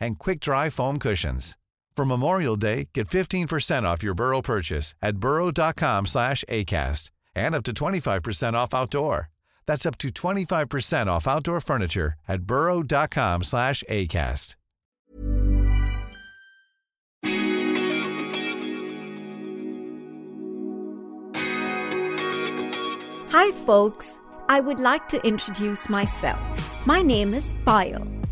and quick-dry foam cushions. For Memorial Day, get 15% off your Burrow purchase at burrow.com slash ACAST and up to 25% off outdoor. That's up to 25% off outdoor furniture at burrow.com slash ACAST. Hi, folks. I would like to introduce myself. My name is Payal,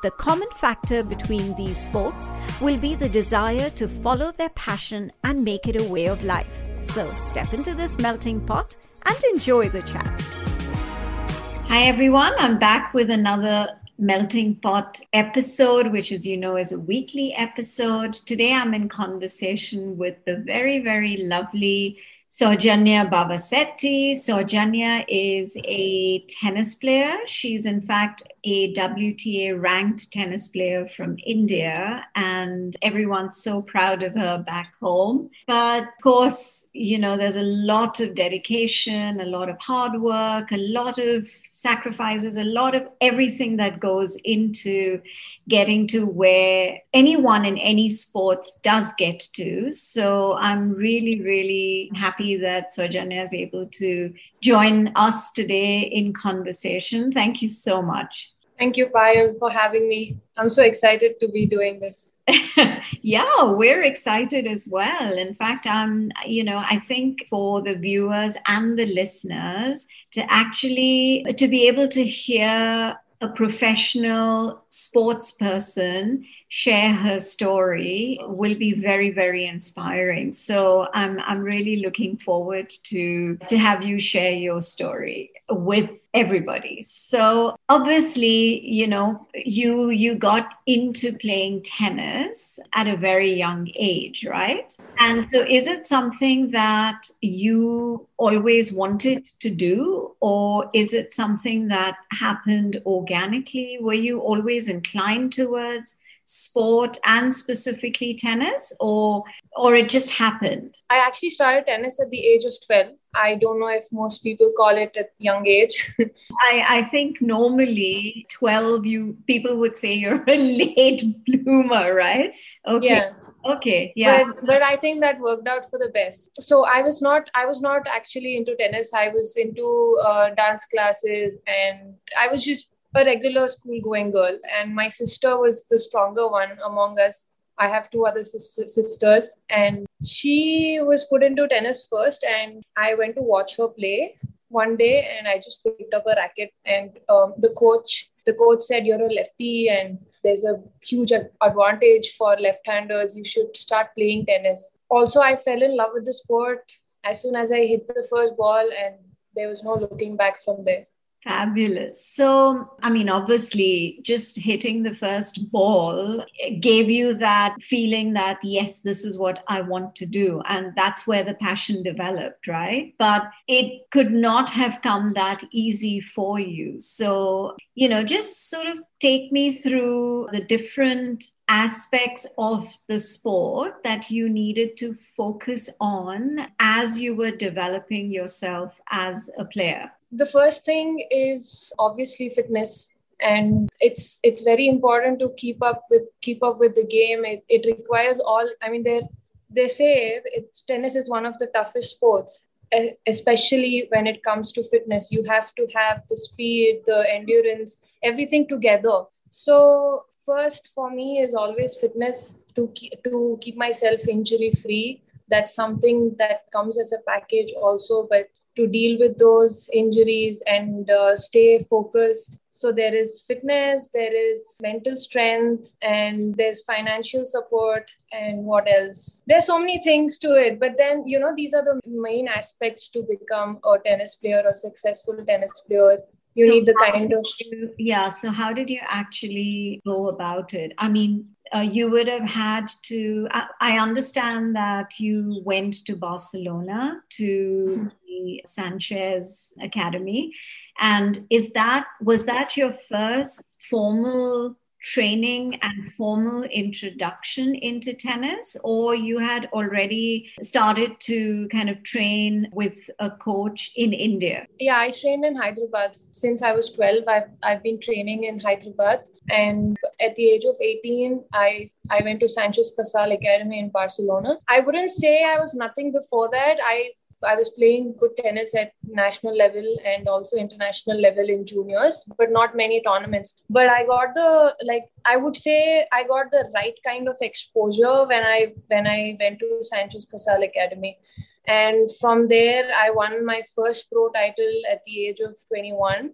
The common factor between these folks will be the desire to follow their passion and make it a way of life. So step into this melting pot and enjoy the chats. Hi, everyone. I'm back with another Melting Pot episode, which, as you know, is a weekly episode. Today I'm in conversation with the very, very lovely Saujanya Bavisetti. Saujanya is a tennis player. She's, in fact, a WTA ranked tennis player from India, and everyone's so proud of her back home. But of course, you know, there's a lot of dedication, a lot of hard work, a lot of sacrifices, a lot of everything that goes into getting to where anyone in any sports does get to. So I'm really, really happy that Saujanya is able to join us today in conversation. Thank you so much. Thank you, Payal, for having me. I'm so excited to be doing this. yeah, we're excited as well. In fact, um, you know, I think for the viewers and the listeners to actually to be able to hear a professional sports person share her story will be very very inspiring so i'm i'm really looking forward to to have you share your story with everybody. So obviously you know you you got into playing tennis at a very young age right? And so is it something that you always wanted to do? Or is it something that happened organically? Were you always inclined towards sport and specifically tennis or or it just happened? I actually started tennis at the age of 12 i don't know if most people call it at young age. I i think normally 12 you people would say you're a late bloomer right? Okay. Yeah. okay yeah. But, but i think that worked out for the best. So i was not i was not actually into tennis. I was into uh, dance classes and i was just a regular school going girl, and my sister was the stronger one among us. I have two other sisters, and she was put into tennis first, and I went to watch her play one day, and I just picked up a racket, and um, the coach, the coach said, "You're a lefty, and there's a huge advantage for left-handers. You should start playing tennis." Also, I fell in love with the sport as soon as I hit the first ball, and there was no looking back from there. Fabulous. So, I mean, obviously, just hitting the first ball gave you that feeling that, yes, this is what I want to do. And that's where the passion developed, right? But it could not have come that easy for you. So, you know, just sort of take me through the different aspects of the sport that you needed to focus on as you were developing yourself as a player the first thing is obviously fitness and it's it's very important to keep up with keep up with the game. It, it requires all i mean they they say it's tennis is one of the toughest sports especially when it comes to fitness. You have to have the speed the endurance everything together. So first for me is always fitness to keep, to keep myself injury free that's something that comes as a package also but to deal with those injuries and uh, stay focused. So there is fitness there is mental strength and there's financial support and what else. There's so many things to it but then you know these are the main aspects to become a tennis player or successful tennis player. You so need the kind of you, yeah so how did you actually go about it? I mean uh, you would have had to I, I, understand that you went to barcelona to sanchez academy and is that was that your first formal training and formal introduction into tennis, or you had already started to kind of train with a coach in India? Yeah, I trained in Hyderabad. Since I was 12, I've, I've been training in Hyderabad. And at the age of 18, I, I went to Sanchez Casal Academy in Barcelona. I wouldn't say I was nothing before that. I I was playing good tennis at national level and also international level in juniors, but not many tournaments. But I got the like I would say I got the right kind of exposure when I when I went to Sanchez Casal Academy. And from there, I won my first pro title at the age of 21.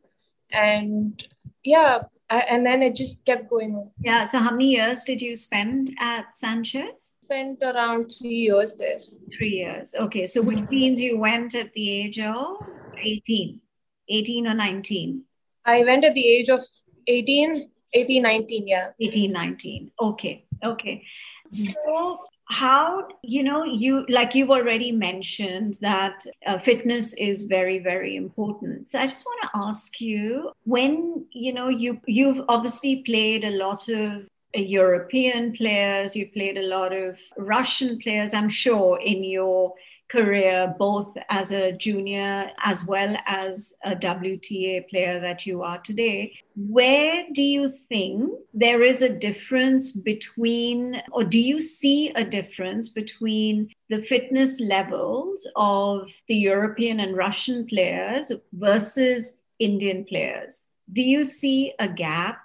And yeah, I, and then it just kept going on. Yeah. So, how many years did you spend at Sanchez? Spent around three years there. Three years. Okay. So, which means you went at the age of 18, 18 or 19? I went at the age of 18, 18, 19. Yeah. 18, 19. Okay. Okay. So, how you know you like you've already mentioned that uh, fitness is very very important so i just want to ask you when you know you you've obviously played a lot of european players you've played a lot of russian players i'm sure in your career, both as a junior as well as a WTA player that you are today. Where do you think there is a difference between, or do you see a difference between the fitness levels of the European and Russian players versus Indian players? Do you see a gap?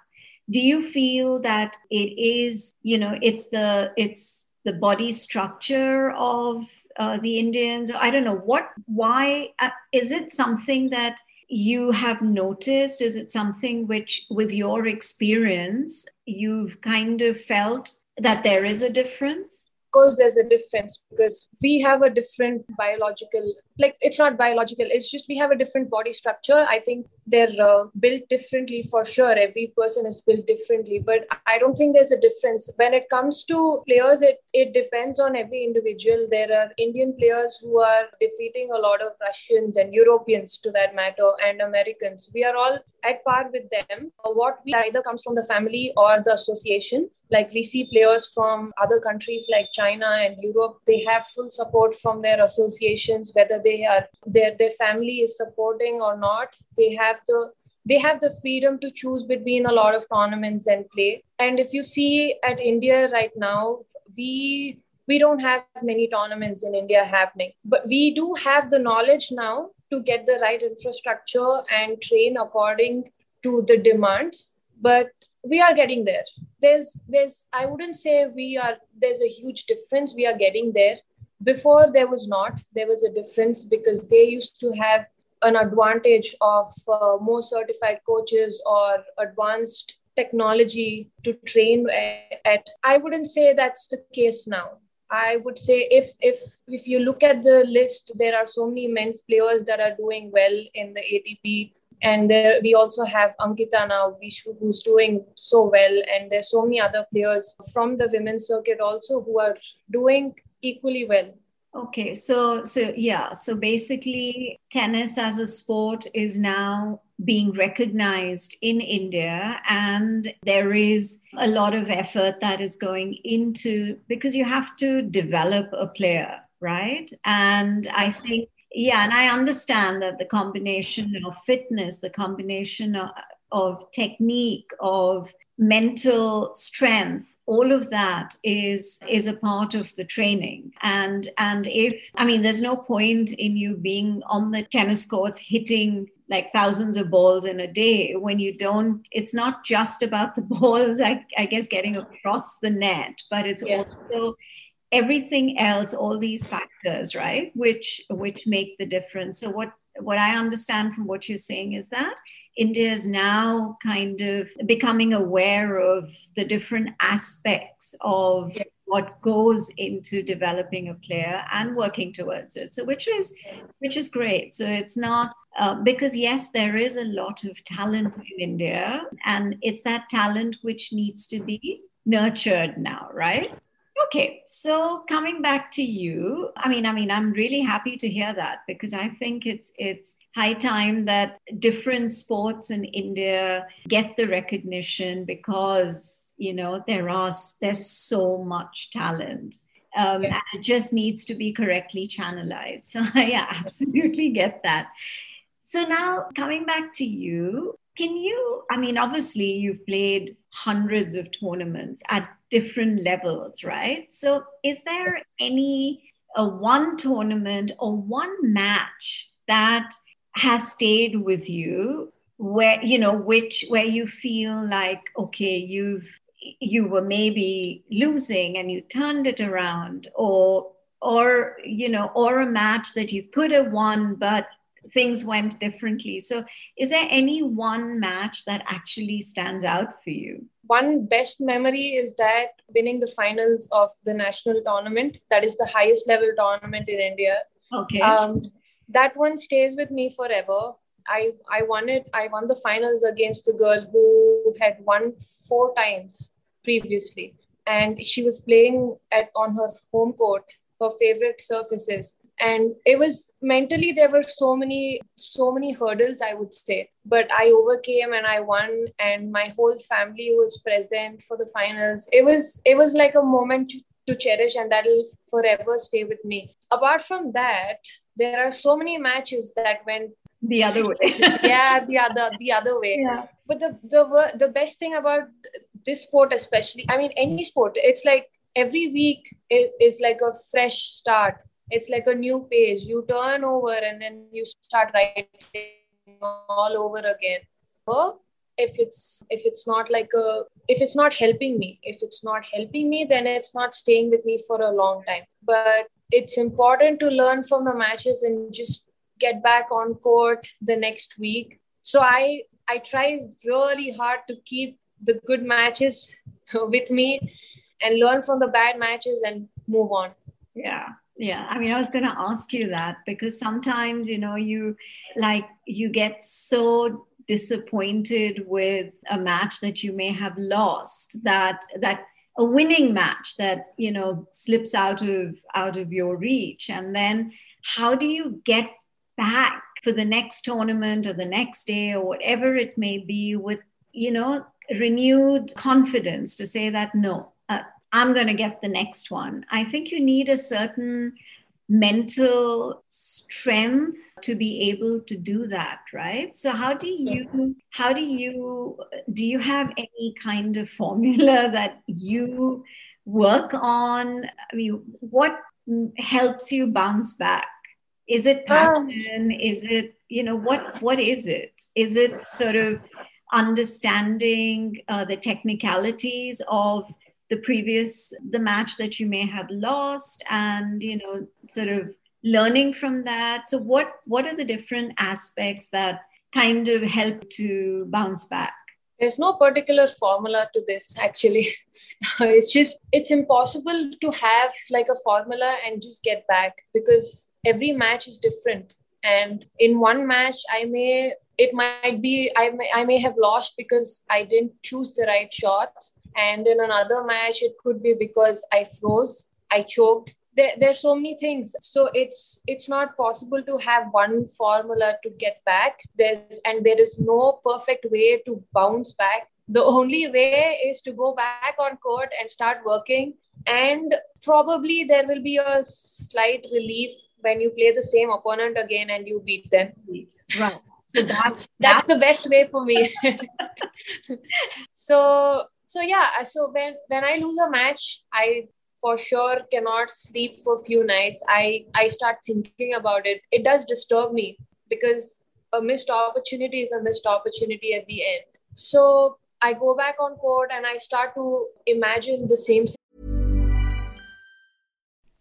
Do you feel that it is, you know, it's the, it's, the body structure of uh, the Indians? I don't know what, why uh, is it something that you have noticed? Is it something which, with your experience, you've kind of felt that there is a difference? Course there's a difference because we have a different biological like it's not biological it's just we have a different body structure. I think they're uh, built differently for sure. Every person is built differently but i don't think there's a difference. When it comes to players it it depends on every individual. There are indian players who are defeating a lot of russians and europeans to that matter and americans. We are all at par with them uh, what we either comes from the family or the association. Like we see players from other countries like china and europe they have full support from their associations whether they are their their family is supporting or not. They have the they have the freedom to choose between a lot of tournaments and play. And if you see at india right now we we don't have many tournaments in india happening. But we do have the knowledge now to get the right infrastructure and train according to the demands but we are getting there. There's there's i wouldn't say we are there's a huge difference. We are getting there. Before there was not. There was a difference because they used to have an advantage of uh, more certified coaches or advanced technology to train at. I wouldn't say that's the case now i would say if if if you look at the list there are so many men's players that are doing well in the atp and there we also have Ankita now, who's doing so well, and there's so many other players from the women's circuit also who are doing equally well. Okay, so so yeah, so basically, tennis as a sport is now being recognized in India, and there is a lot of effort that is going into because you have to develop a player, right? And I think yeah, and I understand that the combination of fitness, the combination of, of technique, of mental strength all of that is is a part of the training and and if i mean there's no point in you being on the tennis courts hitting like thousands of balls in a day when you don't it's not just about the balls i, I guess getting across the net but it's yeah. also everything else all these factors right which which make the difference so what what I understand from what you're saying is that India is now kind of becoming aware of the different aspects of what goes into developing a player and working towards it. So, which is which is great. So it's not uh, because yes, there is a lot of talent in India, and it's that talent which needs to be nurtured now, right? Okay, so coming back to you, I mean, I mean, I'm really happy to hear that because I think it's it's high time that different sports in India get the recognition because you know there are there's so much talent. Um, yeah. it just needs to be correctly channelized. So I absolutely get that. So now coming back to you, can you? I mean, obviously you've played hundreds of tournaments at different levels, right? So, is there any a one tournament or one match that has stayed with you where you know which where you feel like okay you've you were maybe losing and you turned it around or or you know or a match that you could have won but things went differently. So, is there any one match that actually stands out for you? One best memory is that winning the finals of the national tournament, that is the highest level tournament in India. Okay. Um, that one stays with me forever. I, I won it. I won the finals against the girl who had won four times previously, and she was playing at on her home court, her favorite surfaces and it was mentally there were so many so many hurdles i would say. But i overcame and i won and my whole family was present for the finals. It was it was like a moment to, cherish and that'll forever stay with me. Apart from that there are so many matches that went the other way. Yeah the other the other way. Yeah. but the the the best thing about this sport especially i mean any sport it's like every week is like a fresh start it's like a new page. You turn over and then you start writing all over again. If it's if it's not like a if it's not helping me if it's not helping me then it's not staying with me for a long time. But it's important to learn from the matches and just get back on court the next week. So i i try really hard to keep the good matches with me and learn from the bad matches and move on. Yeah yeah i mean i was going to ask you that because sometimes you know you like you get so disappointed with a match that you may have lost that that a winning match that you know slips out of out of your reach. And then how do you get back for the next tournament or the next day or whatever it may be with you know renewed confidence to say that no I'm going to get the next one. I think you need a certain mental strength to be able to do that right? So how do you how do you do you have any kind of formula that you work on? I mean what helps you bounce back? Is it um, passion? Is it you know what what is it? Is it sort of understanding uh, the technicalities of the previous the match that you may have lost and you know sort of learning from that. So what what are the different aspects that kind of help to bounce back? There's no particular formula to this actually. It's just it's impossible to have like a formula and just get back because every match is different. And in one match i may it might be I may, I may have lost because i didn't choose the right shots and in another match it could be because i froze i choked. There, there's so many things. So it's it's not possible to have one formula to get back. There's and there is no perfect way to bounce back. The only way is to go back on court and start working. And probably there will be a slight relief when you play the same opponent again and you beat them. Right. So that's that's the best way for me. so so yeah so when when i lose a match i for sure cannot sleep for few nights. I i start thinking about it. It does disturb me because a missed opportunity is a missed opportunity at the end. So i go back on court and i start to imagine the same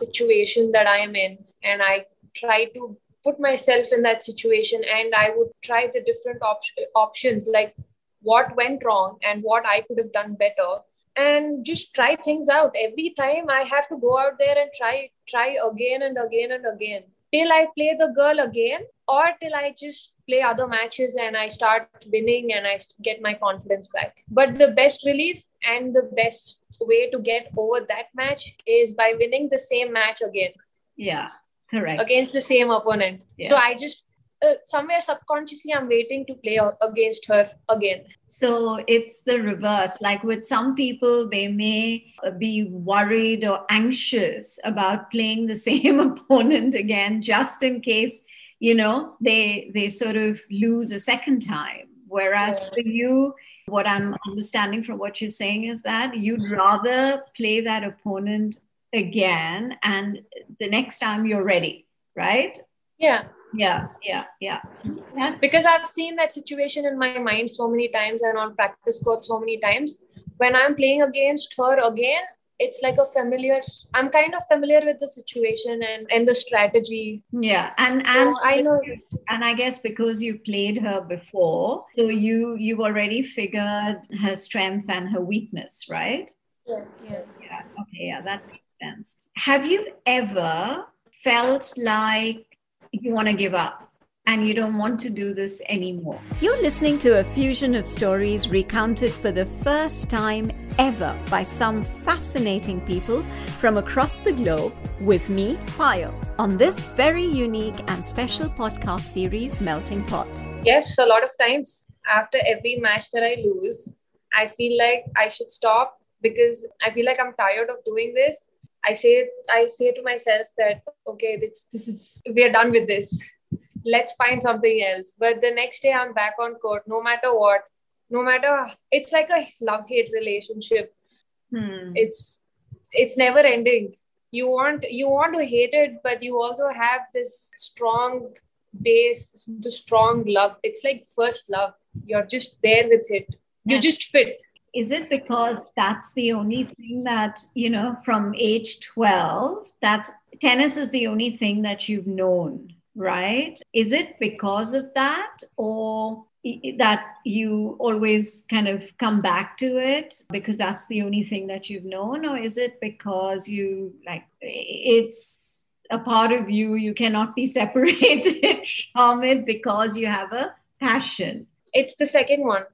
Situation that I am in, and I try to put myself in that situation, and I would try the different op- options like what went wrong and what I could have done better and just try things out. Every time i have to go out there and try try again and again and again. Till i play the girl again or till i just play other matches and i start winning and i get my confidence back. But the best relief and the best way to get over that match is by winning the same match again. Yeah correct. Against the same opponent. Yeah. so i just uh, somewhere subconsciously i'm waiting to play against her again. So it's the reverse. Like with some people they may be worried or anxious about playing the same opponent again just in case you know they they sort of lose a second time. Whereas yeah. for you what i'm understanding from what you're saying is that you'd rather play that opponent again and the next time you're ready right? Yeah. Yeah yeah yeah. Yeah. Because i've seen that situation in my mind so many times and on practice court so many times. When i'm playing against her again it's like a familiar i'm kind of familiar with the situation and and the strategy. Yeah and and so i know and i guess because you played her before so you you already figured her strength and her weakness right? Yeah yeah. Yeah okay yeah that makes sense. Have you ever felt like you want to give up and you don't want to do this anymore. You're listening to a fusion of stories recounted for the first time ever by some fascinating people from across the globe with me, Payal, on this very unique and special podcast series, Melting Pot. Yes, a lot of times after every match that I lose, I feel like I should stop because I feel like I'm tired of doing this I say I say to myself that okay, this this is we're done with this. Let's find something else. But the next day I'm back on court, no matter what, no matter it's like a love hate relationship. Hmm. It's it's never ending. You want you want to hate it, but you also have this strong base, the strong love. It's like first love. You're just there with it. You yeah. just fit is it because that's the only thing that you know from age 12 that's tennis is the only thing that you've known right is it because of that or that you always kind of come back to it because that's the only thing that you've known or is it because you like it's a part of you you cannot be separated from it because you have a passion it's the second one.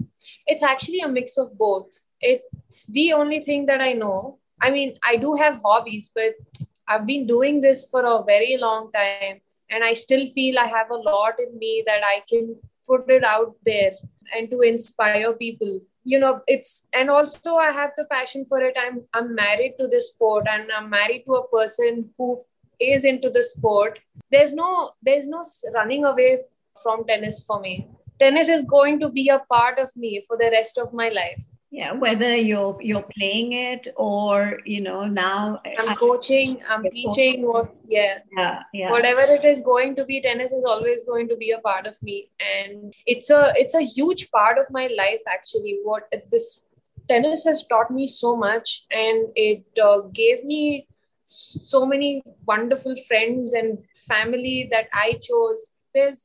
It's actually a mix of both. It's the only thing that I know. I mean, I do have hobbies, but I've been doing this for a very long time. And I still feel I have a lot in me that I can put it out there and to inspire people. You know, it's and also I have the passion for it. I'm I'm married to this sport and I'm married to a person who is into the sport. There's no there's no running away from tennis for me tennis is going to be a part of me for the rest of my life yeah whether you're you're playing it or you know now i'm coaching i'm teaching what yeah. Yeah yeah. Whatever it is going to be tennis is always going to be a part of me. And it's a it's a huge part of my life actually what this tennis has taught me so much. And it uh, gave me so many wonderful friends and family that i chose. There's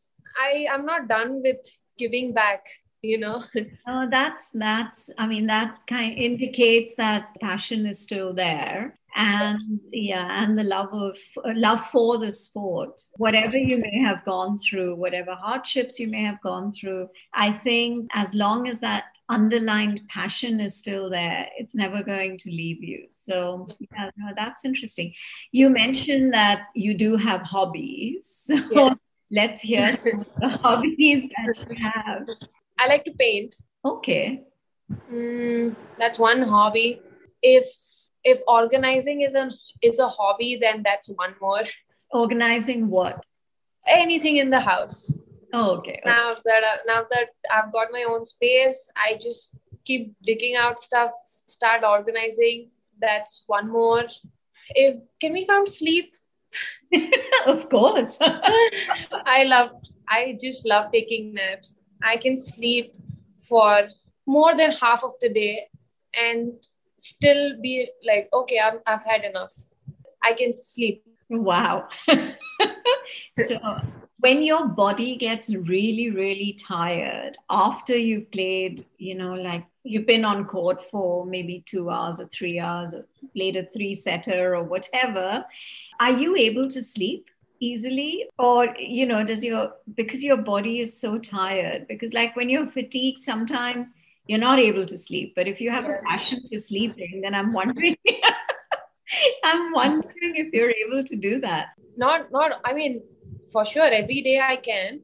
i i'm not done with giving back you know? Oh that's that's i mean that kind of indicates that passion is still there. And yeah and the love of love for the sport. Whatever you may have gone through whatever hardships you may have gone through i think as long as that underlying passion is still there it's never going to leave you. So yeah no, that's interesting. You mentioned that you do have hobbies. So yeah. let's hear the hobbies that you have I like to paint. Okay. Mm, that's one hobby. If if organizing is a is a hobby, then that's one more. Organizing what? Anything in the house. Oh, okay. Now that I, now that I've got my own space, I just keep digging out stuff, start organizing. That's one more. If can we count sleep? of course. I love. I just love taking naps. I can sleep for more than half of the day and still be like, okay, I'm, I've had enough. I can sleep. Wow. so, when your body gets really, really tired after you've played, you know, like you've been on court for maybe two hours or three hours, or played a three setter or whatever, are you able to sleep? Easily or you know does your because your body is so tired because like when you're fatigued sometimes you're not able to sleep but if you have a passion for sleeping then i'm wondering i'm wondering if you're able to do that. Not not i mean for sure every day i can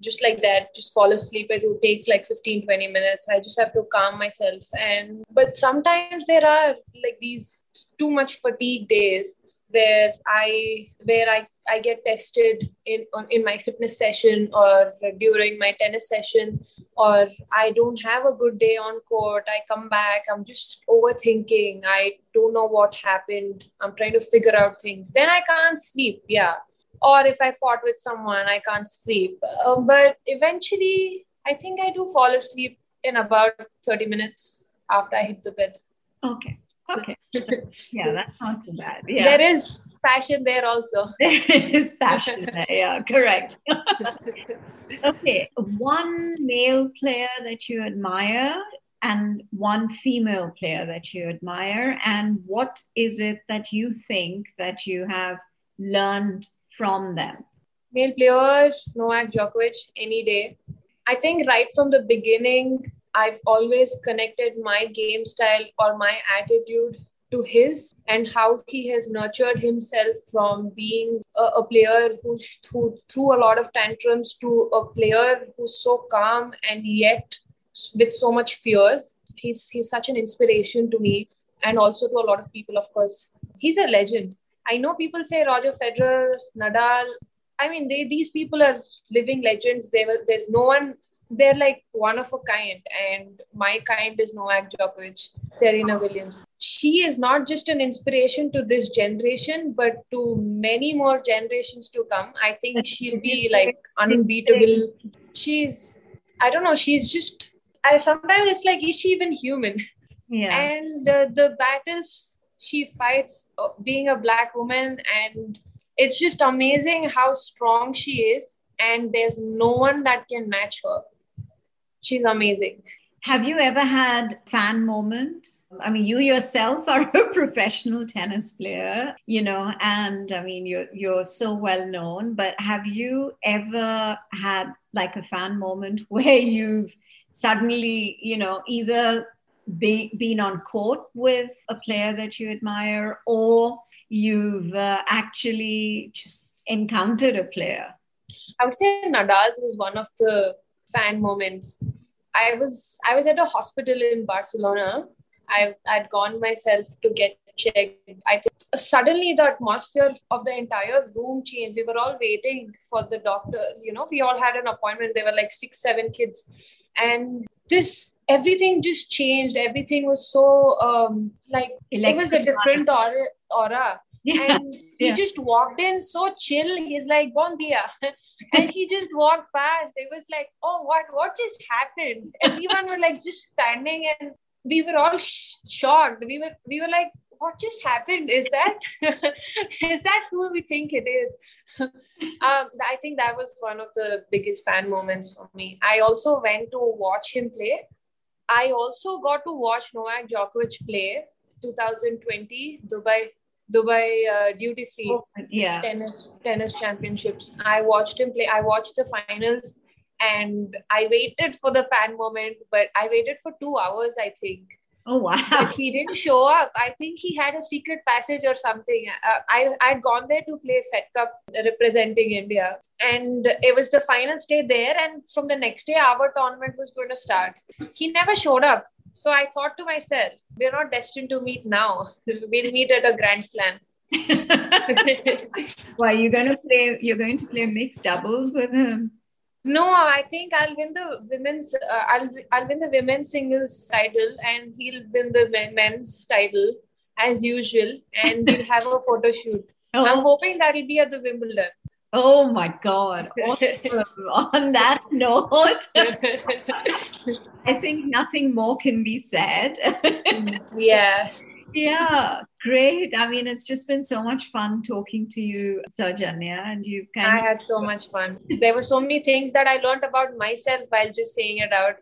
just like that just fall asleep it will take like 15 20 minutes i just have to calm myself and but sometimes there are like these too much fatigue days where I where I, I get tested in on, in my fitness session or during my tennis session or I don't have a good day on court. I come back, I'm just overthinking. I don't know what happened. I'm trying to figure out things. Then I can't sleep. Yeah. Or if I fought with someone, I can't sleep. Um, but eventually, I think I do fall asleep in about 30 minutes after I hit the bed. Okay. Okay. So, yeah, that's not too bad. Yeah. There is passion there also. There is passion there. Yeah, correct. okay. One male player that you admire and one female player that you admire. And what is it that you think that you have learned from them? Male player, Novak Djokovic, any day. I think right from the beginning, I've always connected my game style or my attitude to his and how he has nurtured himself from being a, a player who, who threw a lot of tantrums to a player who's so calm and yet with so much fears. He's, he's such an inspiration to me and also to a lot of people, of course. He's a legend. I know people say Roger Federer, Nadal. I mean, they, these people are living legends. They there's no one they're like one of a kind and my kind is Novak Djokovic, Serena Williams. She is not just an inspiration to this generation but to many more generations to come. I think she'll be like unbeatable. She's I don't know, she's just I sometimes it's like is she even human? Yeah. And uh, the battles she fights uh, being a black woman and it's just amazing how strong she is and there's no one that can match her she's amazing. Have you ever had fan moment? I mean, you yourself are a professional tennis player, you know, and I mean, you're you're so well known. But have you ever had like a fan moment where you've suddenly, you know, either be, been on court with a player that you admire, or you've uh, actually just encountered a player? I would say Nadal's was one of the fan moments. I was I was at a hospital in Barcelona. I I'd gone myself to get checked. I think suddenly the atmosphere of the entire room changed. We were all waiting for the doctor. You know, we all had an appointment. There were like six, seven kids, and this everything just changed. Everything was so um, like it was a different aura. aura. Yeah. And he yeah. just walked in so chill. He's like, Bon dia. and he just walked past. It was like, oh, what what just happened? Everyone were like just standing and we were all sh- shocked. We were we were like, what just happened? Is that is that who we think it is? um, I think that was one of the biggest fan moments for me. I also went to watch him play. I also got to watch Novak Djokovic play 2020 Dubai Dubai uh, duty free oh, yeah. tennis tennis championships. I watched him play. I watched the finals and I waited for the fan moment, but I waited for two hours, I think. Oh wow! But he didn't show up. I think he had a secret passage or something. Uh, I I'd gone there to play Fed Cup representing India, and it was the final day there. And from the next day, our tournament was going to start. He never showed up. So I thought to myself, we're not destined to meet now. We'll meet at a Grand Slam. Why you're to play? You're going to play mixed doubles with him? No, I think I'll win the women's. Uh, I'll I'll win the women's singles title, and he'll win the men's title as usual, and we'll have a photo shoot. Oh. I'm hoping that'll be at the Wimbledon. Oh my God. On that note, I think nothing more can be said. Mm, yeah. Yeah, great. I mean, it's just been so much fun talking to you, Saujanya, and you kind I had so much fun. There were so many things that I learned about myself while just saying it out.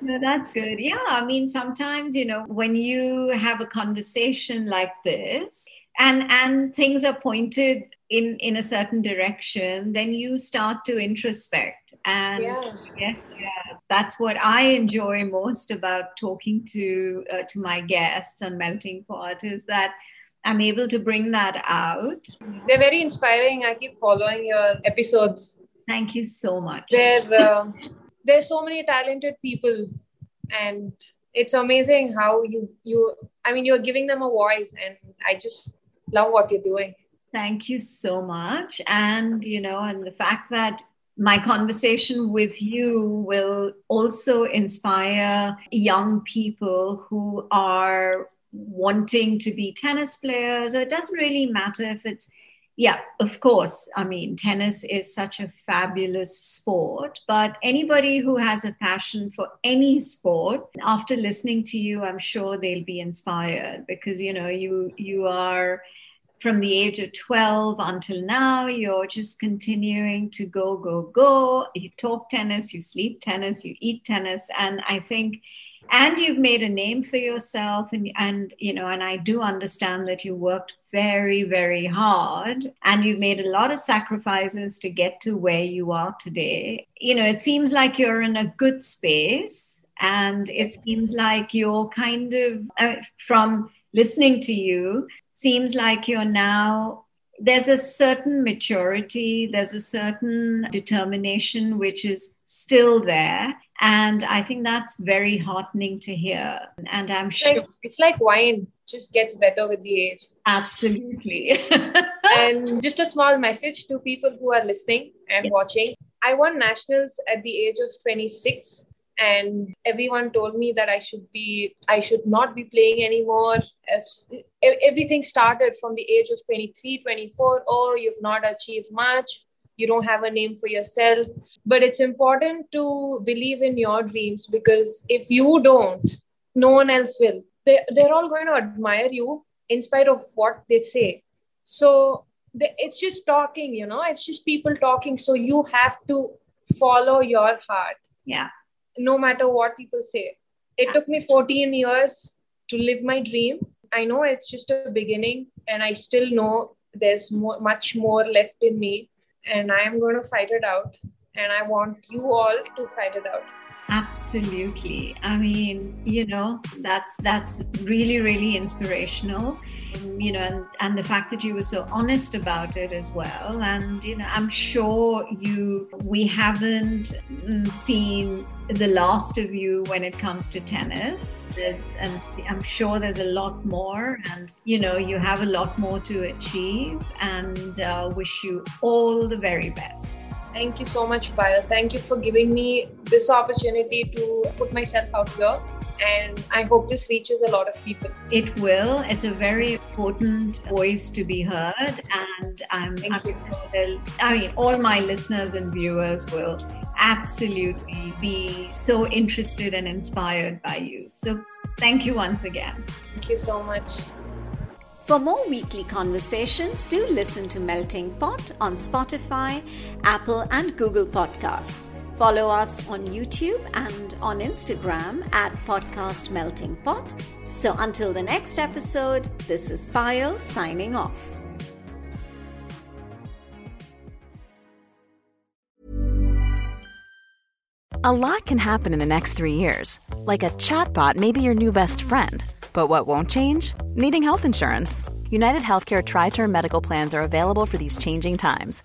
no, that's good. Yeah, I mean, sometimes, you know, when you have a conversation like this, and and things are pointed in in a certain direction then you start to introspect. And yes yes, yes that's what i enjoy most about talking to uh, to my guests on melting pot is that i'm able to bring that out. They're very inspiring. I keep following your episodes. Thank you so much. There uh, there's so many talented people and it's amazing how you you i mean you're giving them a voice and i just love what you're doing. Thank you so much. And, you know, and the fact that my conversation with you will also inspire young people who are wanting to be tennis players. It doesn't really matter if it's yeah, of course. I mean, tennis is such a fabulous sport, but anybody who has a passion for any sport, after listening to you, I'm sure they'll be inspired because you know you you are from the age of 12 until now, you're just continuing to go, go, go. You talk tennis, you sleep tennis, you eat tennis. And I think, and you've made a name for yourself. And, and, you know, and I do understand that you worked very, very hard and you've made a lot of sacrifices to get to where you are today. You know, it seems like you're in a good space. And it seems like you're kind of uh, from listening to you seems like you're now there's a certain maturity, there's a certain determination which is still there. And I think that's very heartening to hear. And I'm sure like, it's like wine, just gets better with the age. Absolutely. and just a small message to people who are listening and yeah. watching. I won nationals at the age of 26 and everyone told me that i should be i should not be playing anymore. Everything started from the age of 23 24 oh you've not achieved much. You don't have a name for yourself. But it's important to believe in your dreams because if you don't no one else will. They, they're all going to admire you in spite of what they say. So it's just talking you know it's just people talking. So you have to follow your heart. Yeah no matter what people say. It took me 14 years to live my dream. I know it's just a beginning, and I still know there's more, much more left in me, and I am going to fight it out. And I want you all to fight it out. Absolutely. I mean, you know, that's that's really really inspirational you know, and, and the fact that you were so honest about it as well. And, you know, I'm sure you, we haven't mm, seen the last of you when it comes to tennis. There's, and I'm sure there's a lot more, and, you know, you have a lot more to achieve, and uh, wish you all the very best. Thank you so much, Payal. Thank you for giving me this opportunity to put myself out here. And I hope this reaches a lot of people. It will. It's a very important voice to be heard. And I'm, Thank I'm you. sure I mean, all my listeners and viewers will absolutely be so interested and inspired by you. So thank you once again. Thank you so much. For more weekly conversations, do listen to Melting Pot on Spotify, Apple, and Google Podcasts. Follow us on YouTube and on Instagram at Podcast Melting Pot. So until the next episode, this is Payal signing off. A lot can happen in the next three years. Like a chatbot may be your new best friend. But what won't change? Needing health insurance. United Healthcare Tri Term Medical Plans are available for these changing times.